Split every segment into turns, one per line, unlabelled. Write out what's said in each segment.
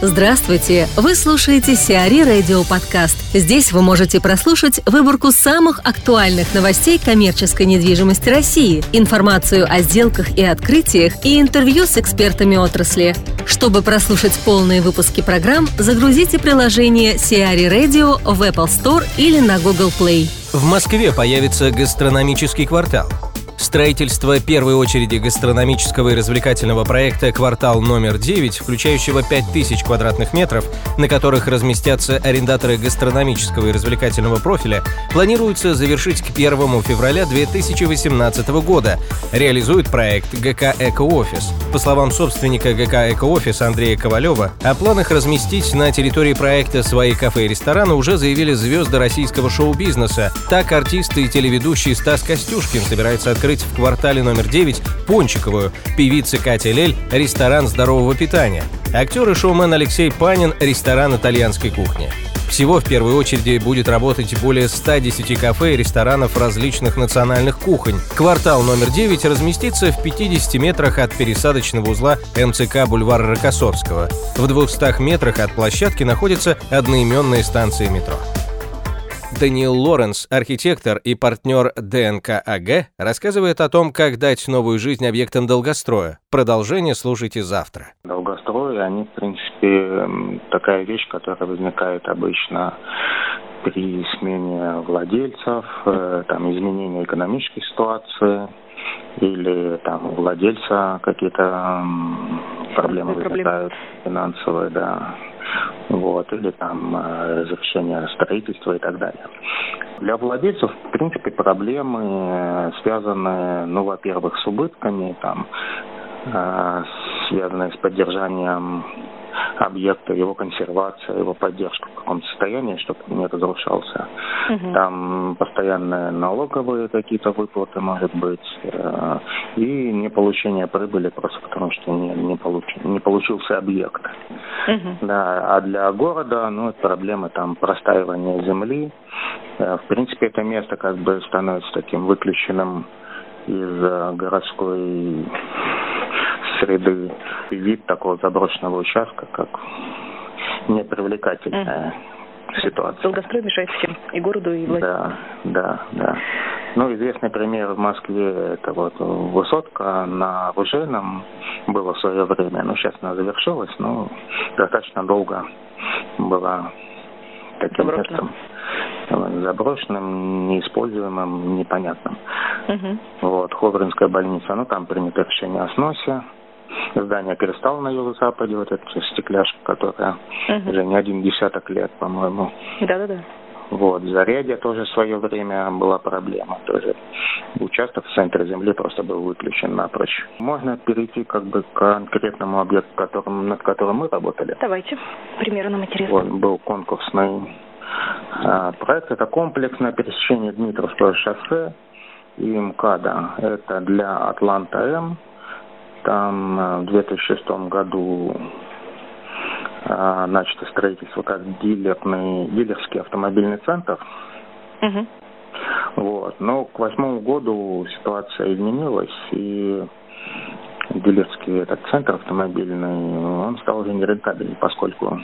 Здравствуйте! Вы слушаете Сиари Радио Подкаст. Здесь вы можете прослушать выборку самых актуальных новостей коммерческой недвижимости России, информацию о сделках и открытиях и интервью с экспертами отрасли. Чтобы прослушать полные выпуски программ, загрузите приложение Сиари Radio в Apple Store или на Google Play.
В Москве появится гастрономический квартал – Строительство первой очереди гастрономического и развлекательного проекта «Квартал номер 9», включающего 5000 квадратных метров, на которых разместятся арендаторы гастрономического и развлекательного профиля, планируется завершить к 1 февраля 2018 года. Реализует проект ГК «Эко-офис». По словам собственника ГК «Эко-офис» Андрея Ковалева, о планах разместить на территории проекта свои кафе и рестораны уже заявили звезды российского шоу-бизнеса. Так артист и телеведущий Стас Костюшкин собирается открыть открыть в квартале номер 9 Пончиковую, певица Катя Лель ресторан здорового питания, актер и шоумен Алексей Панин ресторан итальянской кухни. Всего в первой очереди будет работать более 110 кафе и ресторанов различных национальных кухонь. Квартал номер 9 разместится в 50 метрах от пересадочного узла МЦК бульвара Рокоссовского. В 200 метрах от площадки находится одноименная станция метро. Даниил Лоренс, архитектор и партнер ДНК АГ, рассказывает о том, как дать новую жизнь объектам долгостроя. Продолжение слушайте завтра.
Долгострои, они, в принципе, такая вещь, которая возникает обычно при смене владельцев, э, там, изменении экономической ситуации, или там у владельца какие-то проблемы возникают финансовые, да вот, или там э, строительства и так далее. Для владельцев, в принципе, проблемы э, связаны, ну, во-первых, с убытками, там, э, связанные с поддержанием объекта, его консервация, его поддержка в каком-то состоянии, чтобы он не разрушался. Угу. Там постоянные налоговые какие-то выплаты, может быть, э, и не получение прибыли просто потому, что не, не, получ, не получился объект. Угу. Да, а для города, ну, это проблемы там простаивания земли. Э, в принципе, это место как бы становится таким выключенным из э, городской среды вид такого заброшенного участка, как непривлекательная mm. ситуация.
Долгострой мешает всем, и городу, и власти.
Да, да, да. Ну, известный пример в Москве, это вот высотка на Оружейном было в свое время, ну, сейчас она завершилась, но достаточно долго была таким местом заброшенным, неиспользуемым, непонятным. Угу. Вот, Ховринская больница, ну, там принято решение о сносе здание «Кристалл» на юго-западе, вот эта стекляшка, которая угу. уже не один десяток лет, по-моему.
Да-да-да.
Вот, в Зарядье тоже в свое время была проблема. Тоже участок в центре земли просто был выключен напрочь. Можно перейти как бы к конкретному объекту, которым, над которым мы работали.
Давайте. Примерно нам интересно.
Вот, был конкурсный а, проект. Это комплексное пересечение Дмитровского шоссе и МКАДа. Это для Атланта-М там э, в 2006 году э, начато строительство как дилерный, дилерский автомобильный центр. Угу. Вот. Но к восьмому году ситуация изменилась, и дилерский этот центр автомобильный, он стал уже нерентабельным, поскольку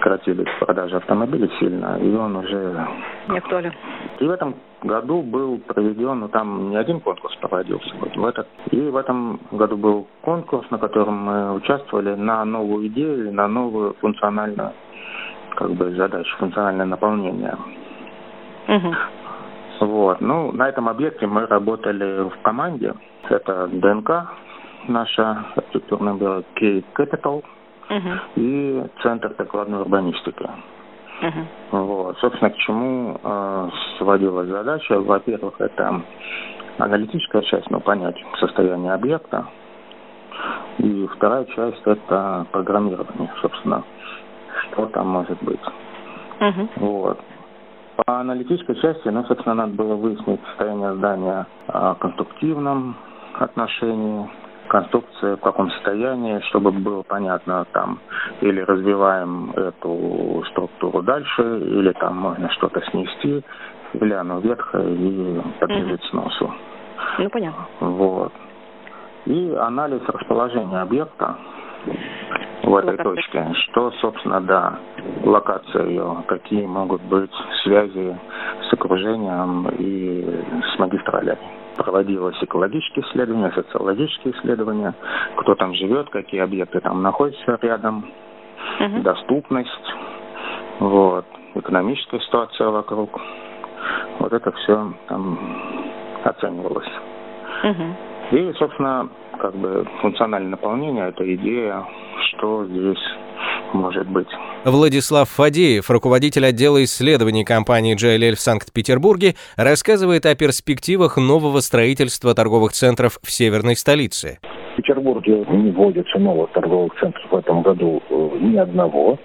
сократились продажи автомобилей сильно, и он уже...
Не актуален.
И в этом году был проведен, ну там не один конкурс проводился, вот в этот. И в этом году был конкурс, на котором мы участвовали на новую идею, на новую функциональную как бы задачу, функциональное наполнение. Угу. Вот. Ну, на этом объекте мы работали в команде. Это ДНК, наша архитектурная бюро, K Capital – угу. и Центр прикладной урбанистики. Угу. Вот. Собственно, к чему э, сводилась задача? Во-первых, это аналитическая часть, ну, понять состояние объекта. И вторая часть – это программирование, собственно, что там может быть. Угу. Вот. По аналитической части, ну, собственно, надо было выяснить состояние здания в конструктивном отношении, конструкция в каком состоянии, чтобы было понятно, там, или развиваем эту структуру дальше, или там можно что-то снести, или оно ветхое и подлежит сносу.
Ну, понятно.
Вот. И анализ расположения объекта. в этой локация. точке. Что, собственно, да, локация ее, какие могут быть связи с окружением и с магистралями. Проводилось экологические исследования, социологические исследования, кто там живет, какие объекты там находятся рядом, угу. доступность, вот, экономическая ситуация вокруг. Вот это все там оценивалось. Угу. И, собственно, как бы функциональное наполнение – это идея, что здесь может быть.
Владислав Фадеев, руководитель отдела исследований компании JLL в Санкт-Петербурге, рассказывает о перспективах нового строительства торговых центров в северной столице.
В Петербурге не вводится новых торговых центров в этом году э, ни одного.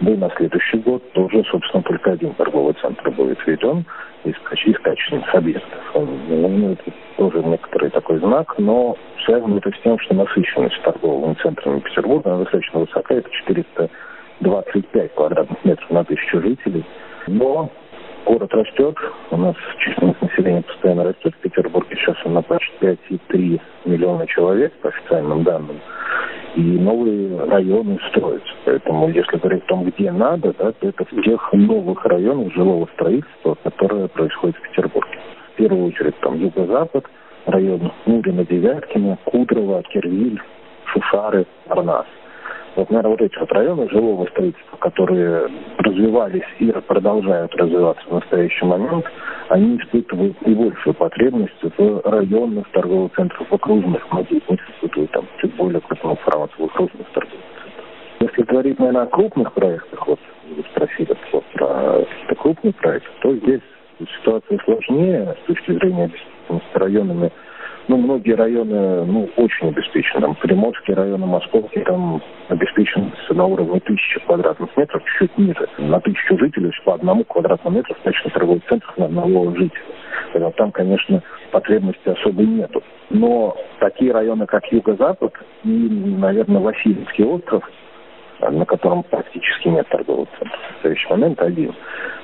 Да и на следующий год тоже, собственно, только один торговый центр будет введен из, из качественных объектов. Ну, это тоже некоторый такой знак, но связано это с тем, что насыщенность торговыми центрами Петербурга она достаточно высока, это 425 квадратных метров на тысячу жителей. Но город растет, у нас численность населения постоянно растет. В Петербурге сейчас он на почти 5,3 миллиона человек, по официальным данным. И новые районы строятся. Поэтому, если говорить о том, где надо, да, то это в тех новых районах жилого строительства, которое происходит в Петербурге. В первую очередь там юго-запад, район Мурина, Девяткина, Кудрово, Кирвиль, Шушары, Арнас. Вот, наверное, вот эти вот районы жилого строительства, которые развивались и продолжают развиваться в настоящий момент, они испытывают наибольшую потребность в районных торговых центрах, в окружных, не испытывают там чуть более крупного формата в окружных торговых центрах. Если говорить, наверное, о крупных проектах, вот вы спросили вот, про какие-то крупные то здесь ситуация сложнее с точки зрения с районами ну, многие районы, ну, очень обеспечены. Там Приморские районы, Московские, там обеспечены на уровне тысячи квадратных метров, чуть ниже. На тысячу жителей по одному квадратному метру торговых центрах на одного жителя. Поэтому там, конечно, потребности особой нету. Но такие районы, как Юго-Запад и, наверное, Васильевский остров, на котором практически нет торговых центров в настоящий момент один,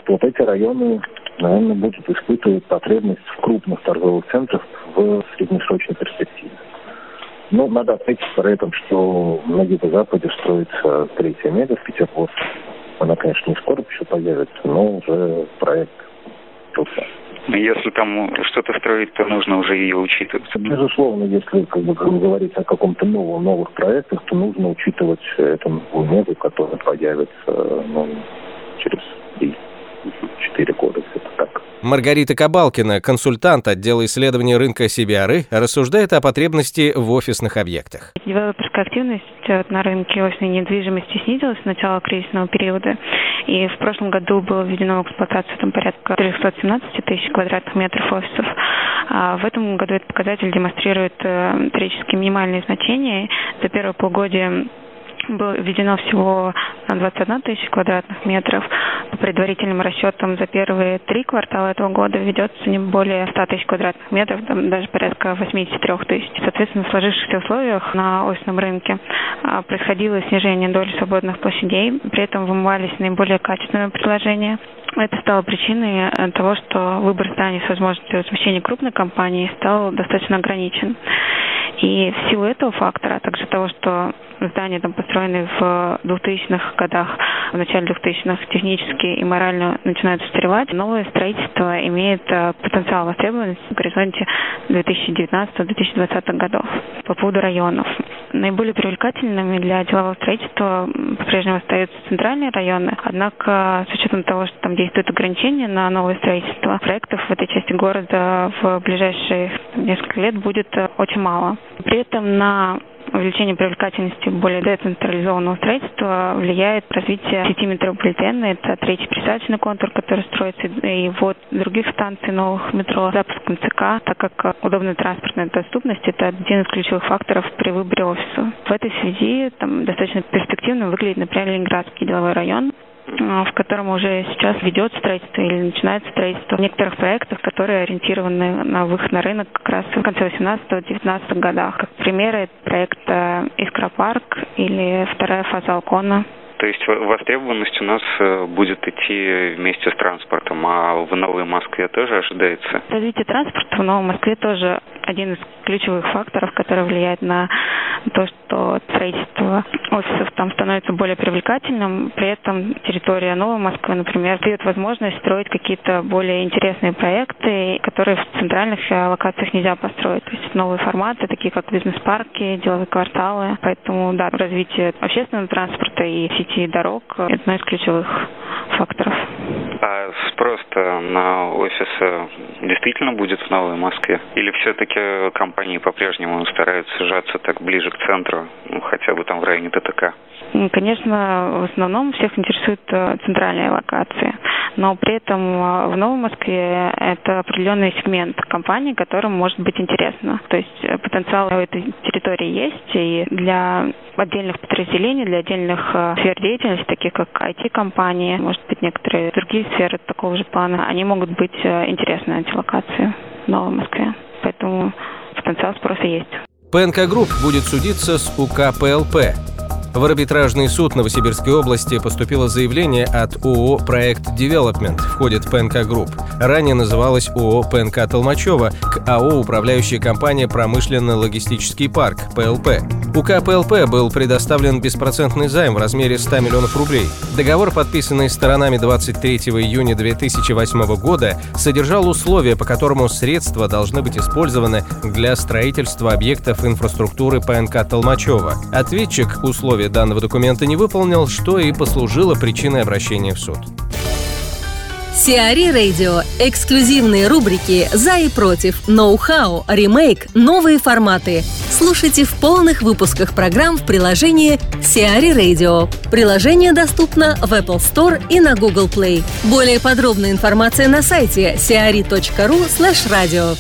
то вот эти районы наверное, будут испытывать потребность в крупных торговых центрах в среднесрочной перспективе. Ну, надо отметить при этом, что на юго-западе строится третья мега в Петербурге. Она, конечно, не скоро еще появится, но уже проект
начался. Если там что-то строить, то нужно уже ее учитывать.
Безусловно, если как бы, говорить о каком-то новом, новых проектах, то нужно учитывать эту новую мегу, которая появится ну, через 3-4 года, где-то так.
Маргарита Кабалкина, консультант отдела исследований рынка CBRE, рассуждает о потребности в офисных объектах.
Девелоперская активность на рынке офисной недвижимости снизилась с начала кризисного периода. И в прошлом году было введено в эксплуатацию там, порядка 317 тысяч квадратных метров офисов. А в этом году этот показатель демонстрирует э, исторически минимальные значения. За первое полугодие было введено всего 21 тысяча квадратных метров. По предварительным расчетам за первые три квартала этого года ведется не более 100 тысяч квадратных метров, там даже порядка 83 тысяч. Соответственно, в сложившихся условиях на офисном рынке а, происходило снижение доли свободных площадей, при этом вымывались наиболее качественные предложения. Это стало причиной э, того, что выбор зданий с возможностью размещения крупной компании стал достаточно ограничен. И в силу этого фактора, а также того, что здания там построены в 2000-х годах, в начале 2000-х технически и морально начинают устаревать, новое строительство имеет э, потенциал востребованности в горизонте 2019-2020 годов. По поводу районов. Наиболее привлекательными для делового строительства по-прежнему остаются центральные районы, однако с учетом того, что там действуют ограничения на новое строительство, проектов в этой части города в ближайшие несколько лет будет э, очень мало. При этом на увеличение привлекательности более децентрализованного строительства влияет развитие сети метрополитена. Это третий присадочный контур, который строится, и вот других станций новых метро, запуск МЦК, так как удобная транспортная доступность – это один из ключевых факторов при выборе офиса. В этой связи там, достаточно перспективно выглядит, например, Ленинградский деловой район, в котором уже сейчас ведет строительство или начинается строительство некоторых проектов, которые ориентированы на выход на рынок как раз в конце 18-19 годах. Как примеры, это проект э, «Искропарк» или вторая фаза «Алкона».
То есть востребованность у нас э, будет идти вместе с транспортом, а в Новой Москве тоже ожидается?
Развитие транспорта в Новой Москве тоже один из ключевых факторов, который влияет на то, что строительство офисов там становится более привлекательным. При этом территория Новой Москвы, например, дает возможность строить какие-то более интересные проекты, которые в центральных локациях нельзя построить. То есть новые форматы, такие как бизнес-парки, деловые кварталы. Поэтому, да, развитие общественного транспорта и сети дорог – одно из ключевых факторов.
А спрос-то на офисы действительно будет в Новой Москве? Или все-таки компании по-прежнему стараются сжаться так ближе к центру, ну, хотя бы там в районе ТТК?
Конечно, в основном всех интересует э, центральные локации, но при этом э, в Новой Москве это определенный сегмент компаний, которым может быть интересно. То есть э, потенциал у этой территории есть, и для отдельных подразделений, для отдельных сфер деятельности, таких как IT-компании, может быть, некоторые другие сферы такого же плана, они могут быть интересны, эти локации в Новой Москве. Поэтому потенциал спроса есть.
ПНК Групп будет судиться с УК ПЛП в арбитражный суд Новосибирской области поступило заявление от ООО «Проект Девелопмент», входит ПНК Групп. Ранее называлась ООО «ПНК Толмачева», к АО «Управляющая компания «Промышленно-логистический парк» ПЛП. УК ПЛП был предоставлен беспроцентный займ в размере 100 миллионов рублей. Договор, подписанный сторонами 23 июня 2008 года, содержал условия, по которому средства должны быть использованы для строительства объектов инфраструктуры ПНК Толмачева. Ответчик условий условия данного документа не выполнил, что и послужило причиной обращения в суд.
Сиари Радио. Эксклюзивные рубрики «За и против», «Ноу-хау», «Ремейк», «Новые форматы». Слушайте в полных выпусках программ в приложении Сиари Radio. Приложение доступно в Apple Store и на Google Play. Более подробная информация на сайте siari.ru radio.